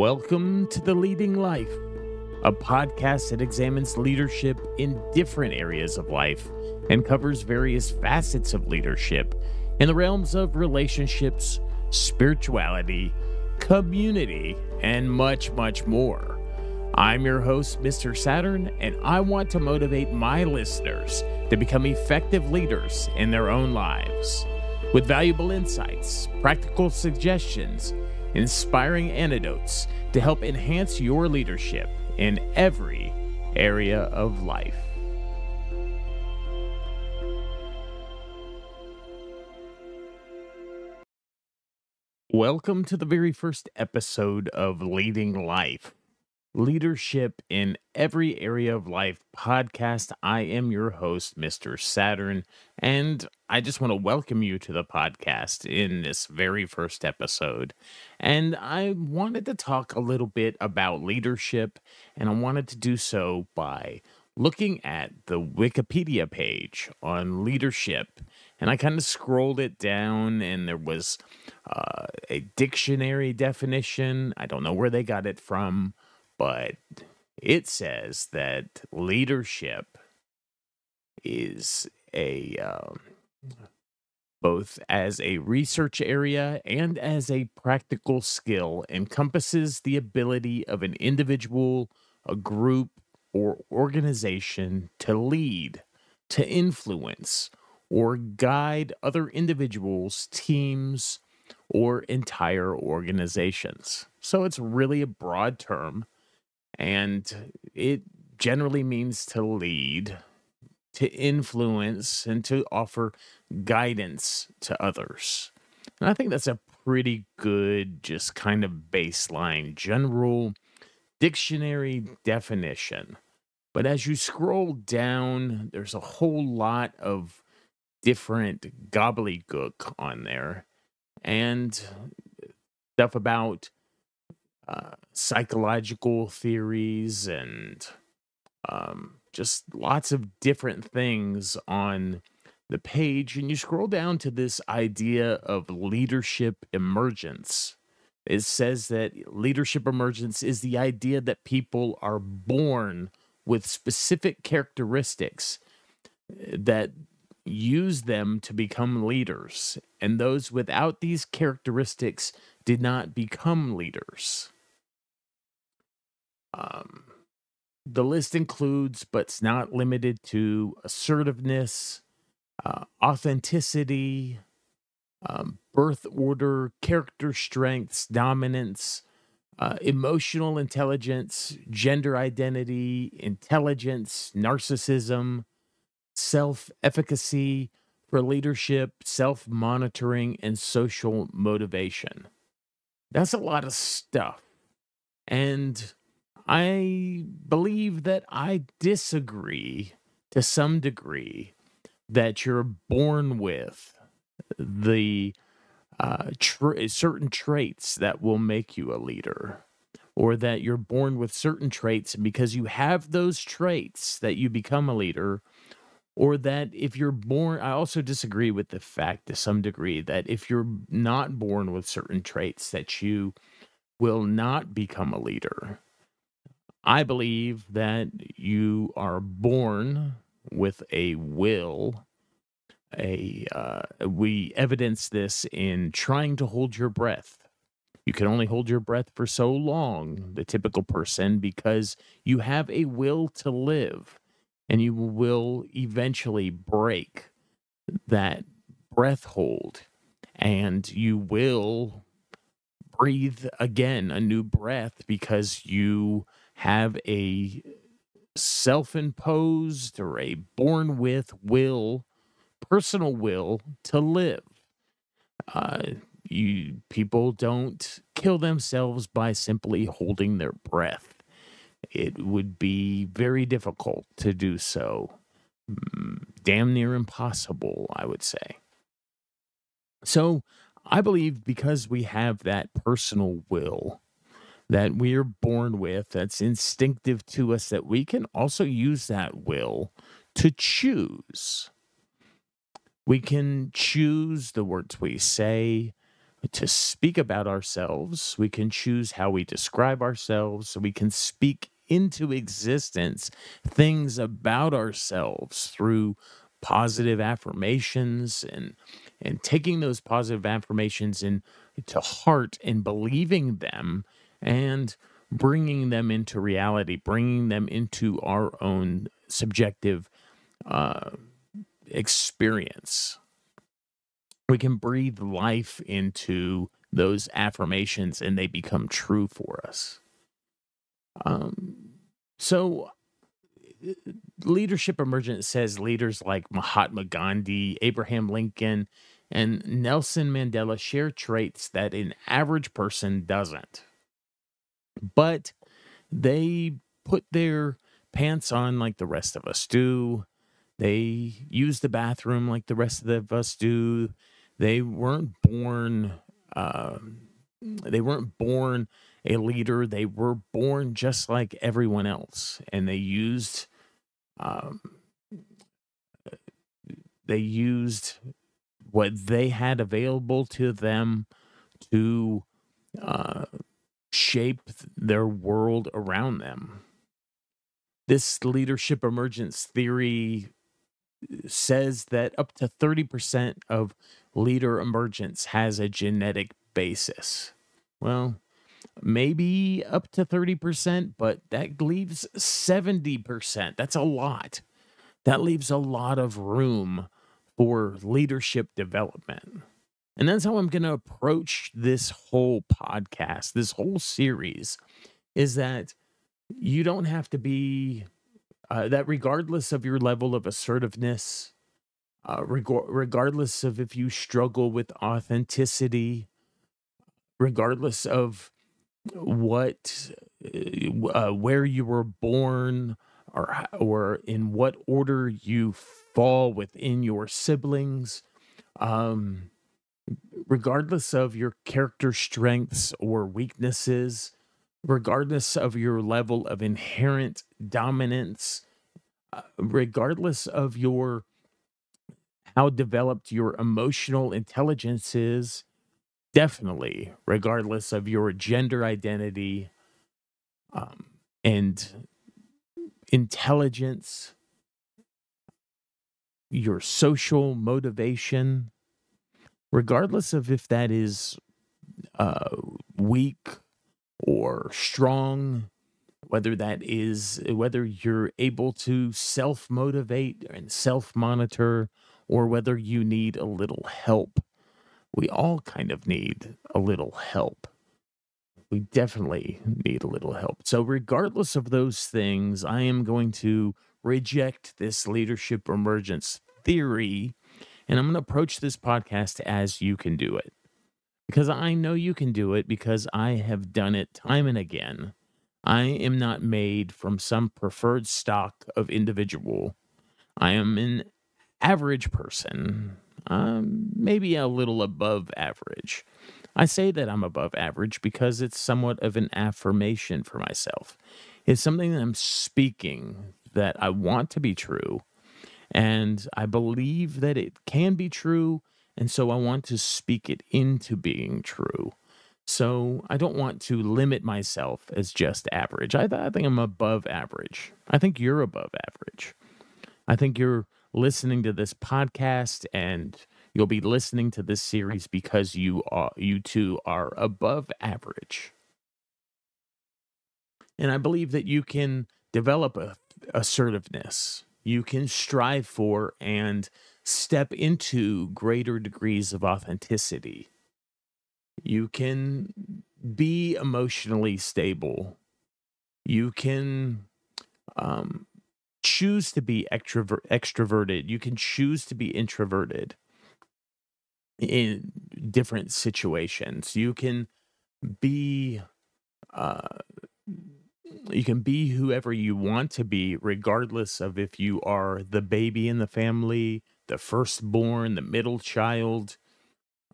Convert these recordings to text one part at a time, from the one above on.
Welcome to The Leading Life, a podcast that examines leadership in different areas of life and covers various facets of leadership in the realms of relationships, spirituality, community, and much, much more. I'm your host, Mr. Saturn, and I want to motivate my listeners to become effective leaders in their own lives. With valuable insights, practical suggestions, inspiring anecdotes to help enhance your leadership in every area of life. Welcome to the very first episode of Leading Life. Leadership in Every Area of Life podcast. I am your host, Mr. Saturn, and I just want to welcome you to the podcast in this very first episode. And I wanted to talk a little bit about leadership, and I wanted to do so by looking at the Wikipedia page on leadership. And I kind of scrolled it down, and there was uh, a dictionary definition. I don't know where they got it from but it says that leadership is a um, both as a research area and as a practical skill encompasses the ability of an individual a group or organization to lead to influence or guide other individuals teams or entire organizations. So it's really a broad term and it generally means to lead, to influence, and to offer guidance to others. And I think that's a pretty good, just kind of baseline, general dictionary definition. But as you scroll down, there's a whole lot of different gobbledygook on there and stuff about psychological theories and um, just lots of different things on the page. And you scroll down to this idea of leadership emergence. It says that leadership emergence is the idea that people are born with specific characteristics eh, that use them to become leaders, and those without these characteristics did not become leaders. Um, the list includes, but it's not limited to, assertiveness, uh, authenticity, um, birth order, character strengths, dominance, uh, emotional intelligence, gender identity, intelligence, narcissism, self efficacy for leadership, self monitoring, and social motivation. That's a lot of stuff. And I believe that I disagree to some degree that you're born with the uh, tra- certain traits that will make you a leader, or that you're born with certain traits, because you have those traits, that you become a leader, or that if you're born, I also disagree with the fact to some degree that if you're not born with certain traits, that you will not become a leader. I believe that you are born with a will. A uh, we evidence this in trying to hold your breath. You can only hold your breath for so long, the typical person, because you have a will to live, and you will eventually break that breath hold, and you will breathe again a new breath because you have a self imposed or a born with will, personal will to live. Uh, you people don't kill themselves by simply holding their breath. It would be very difficult to do so. Mm, damn near impossible, I would say. So, I believe because we have that personal will, that we are born with, that's instinctive to us, that we can also use that will to choose. We can choose the words we say. to speak about ourselves. We can choose how we describe ourselves. We can speak into existence things about ourselves through positive affirmations and and taking those positive affirmations in to heart and believing them and bringing them into reality, bringing them into our own subjective uh, experience. We can breathe life into those affirmations and they become true for us. Um, so, Leadership Emergent says leaders like Mahatma Gandhi, Abraham Lincoln, and Nelson Mandela share traits that an average person doesn't. But they put their pants on like the rest of us do. They use the bathroom like the rest of us do. They weren't born. Uh, they weren't born a leader. They were born just like everyone else, and they used. Um, they used what they had available to them to uh, shape their world around them. This leadership emergence theory uh, says that up to 30% of leader emergence has a genetic basis. Well, maybe up to 30%, but that leaves 70%. That's a lot. That leaves a lot of room for leadership development. And that's how I'm going to approach this whole podcast, this whole series is that you don't have to be uh, that regardless of your level of assertiveness, uh, reg- regardless of if you struggle with authenticity, regardless of what, uh, uh where you were born, or or in what order you fall within your siblings, um, regardless of your character strengths or weaknesses, regardless of your level of inherent dominance, uh, regardless of your how developed your emotional intelligence is, definitely, regardless of your gender identity um, and intelligence, your social motivation, regardless of if that is uh, weak or strong, whether that is whether you're able to self motivate and self monitor, or whether you need a little help. We all kind of need a little help. We definitely need a little help. So, regardless of those things, I am going to reject this leadership emergence theory and I'm going to approach this podcast as you can do it. Because I know you can do it because I have done it time and again. I am not made from some preferred stock of individual. I am an average person, um, maybe a little above average. I say that I'm above average because it's somewhat of an affirmation for myself. It's something that I'm speaking that I want to be true and I believe that it can be true. And so I want to speak it into being true. So I don't want to limit myself as just average. I, I think I'm above average. I think you're above average. I think you're listening to this podcast and you'll be listening to this series because you are you too are above average. And I believe that you can develop a assertiveness you can strive for and step into greater degrees of authenticity. You can be emotionally stable. You can um, choose to be extrovert, extroverted. You can choose to be introverted in different situations. You can be uh, you can be whoever you want to be, regardless of if you are the baby in the family, the firstborn, the middle child.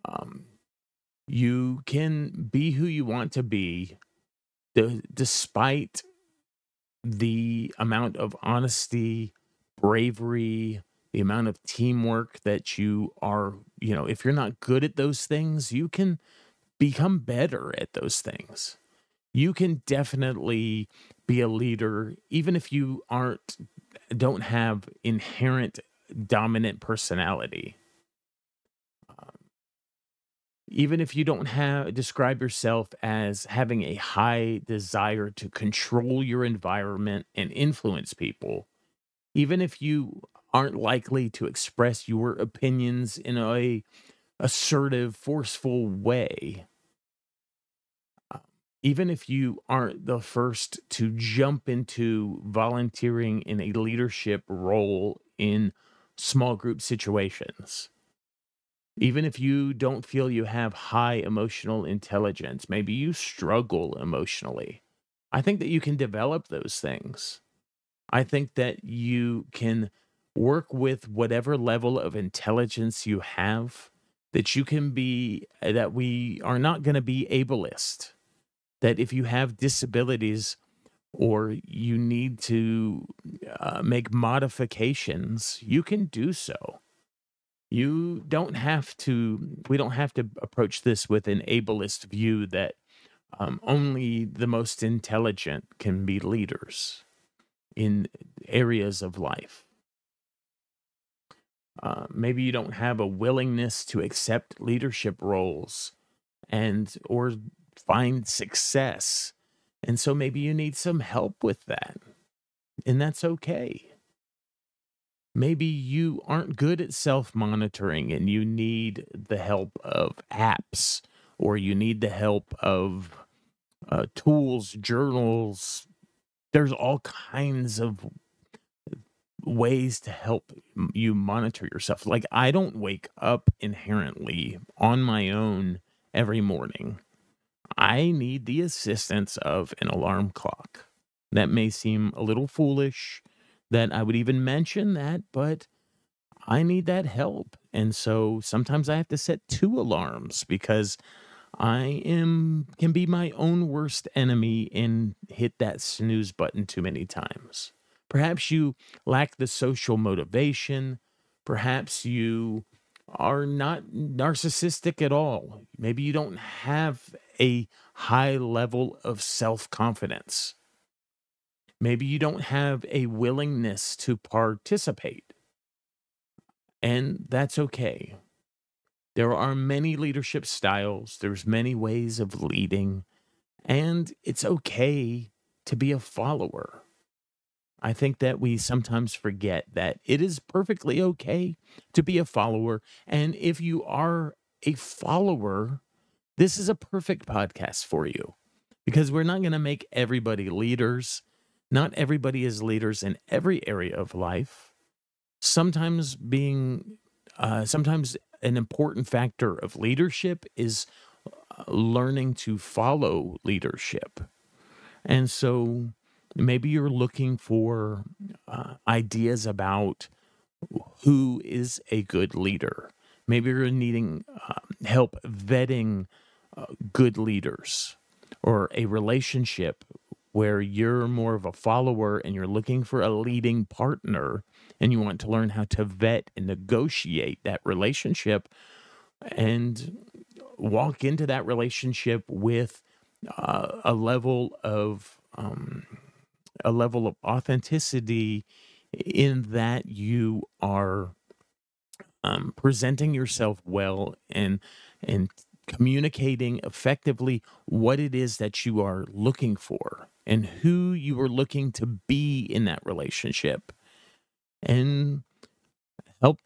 Um, you can be who you want to be, despite the amount of honesty, bravery, the amount of teamwork that you are, you know, if you're not good at those things, you can become better at those things. You can definitely be a leader even if you aren't don't have inherent dominant personality. Um, even if you don't have describe yourself as having a high desire to control your environment and influence people, even if you aren't likely to express your opinions in a assertive, forceful way, even if you aren't the first to jump into volunteering in a leadership role in small group situations. Even if you don't feel you have high emotional intelligence, maybe you struggle emotionally. I think that you can develop those things. I think that you can work with whatever level of intelligence you have, that you can be, that we are not going to be ableist. That if you have disabilities, or you need to uh, make modifications, you can do so. You don't have to, we don't have to approach this with an ableist view that um, only the most intelligent can be leaders in areas of life. Uh, maybe you don't have a willingness to accept leadership roles and or find success and so maybe you need some help with that. And that's okay. Maybe you aren't good at self monitoring and you need the help of apps or you need the help of uh, tools, journals. There's all kinds of ways to help you monitor yourself. Like, I don't wake up inherently on my own every morning. I need the assistance of an alarm clock. That may seem a little foolish that I would even mention that, but I need that help. And so sometimes I have to set two alarms because I am can be my own worst enemy and hit that snooze button too many times. Perhaps you lack the social motivation. Perhaps you are not narcissistic at all. Maybe you don't have a high level of self confidence. Maybe you don't have a willingness to participate. And that's okay. There are many leadership styles, there's many ways of leading, and it's okay to be a follower. I think that we sometimes forget that it is perfectly okay to be a follower. And if you are a follower, this is a perfect podcast for you because we're not going to make everybody leaders. Not everybody is leaders in every area of life. Sometimes being, uh, sometimes an important factor of leadership is uh, learning to follow leadership. And so maybe you're looking for uh, ideas about who is a good leader. Maybe you're needing uh, help vetting good leaders or a relationship where you're more of a follower and you're looking for a leading partner and you want to learn how to vet and negotiate that relationship and walk into that relationship with uh, a level of um, a level of authenticity in that you are um, presenting yourself well and and communicating effectively what it is that you are looking for and who you are looking to be in that relationship and help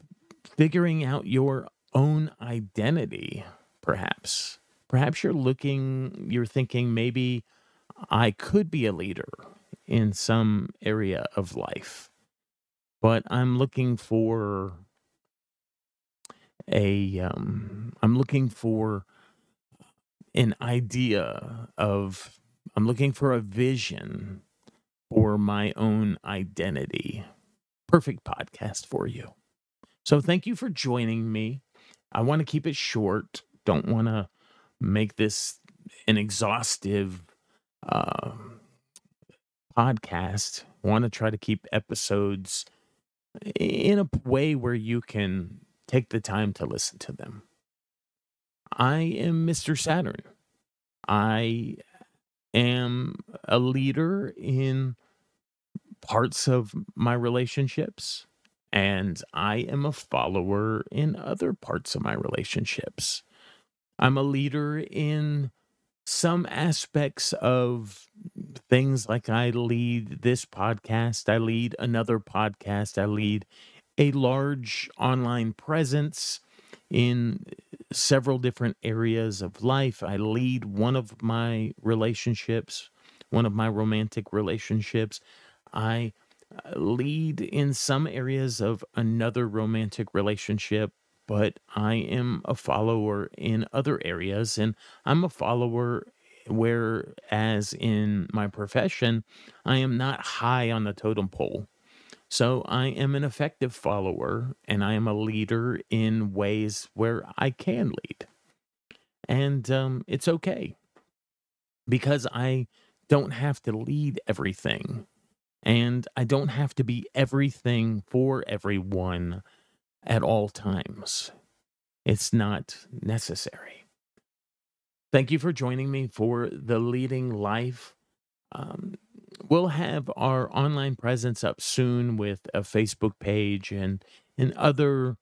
figuring out your own identity perhaps. Perhaps you're looking you're thinking maybe i could be a leader in some area of life but i'm looking for a um i'm looking for an idea of I'm looking for a vision for my own identity. Perfect podcast for you. So thank you for joining me. I want to keep it short. Don't want to make this an exhaustive uh, podcast. Want to try to keep episodes in a way where you can take the time to listen to them. I am Mr. Saturn. I am a leader in parts of my relationships, and I am a follower in other parts of my relationships. I'm a leader in some aspects of things like I lead this podcast, I lead another podcast, I lead a large online presence in several different areas of life. I lead one of my relationships, one of my romantic relationships. I uh, lead in some areas of another romantic relationship, but I am a follower in other areas. And I'm a follower whereas in my profession, I am not high on the totem pole. So I am an effective follower and I am a leader in ways where I can lead. And um, it's okay because I don't have to lead everything and I don't have to be everything for everyone at all times. It's not necessary. Thank you for joining me for the Leading Life um, we'll have our online presence up soon with a Facebook page and and other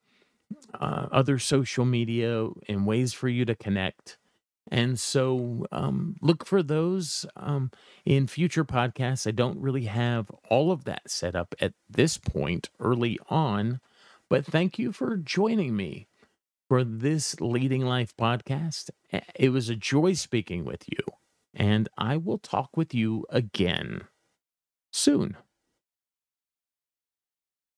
uh, other social media and ways for you to connect. And so um, look for those um, in future podcasts. I don't really have all of that set up at this point early on, but thank you for joining me for this Leading Life podcast. It was a joy speaking with you and I will talk with you again soon.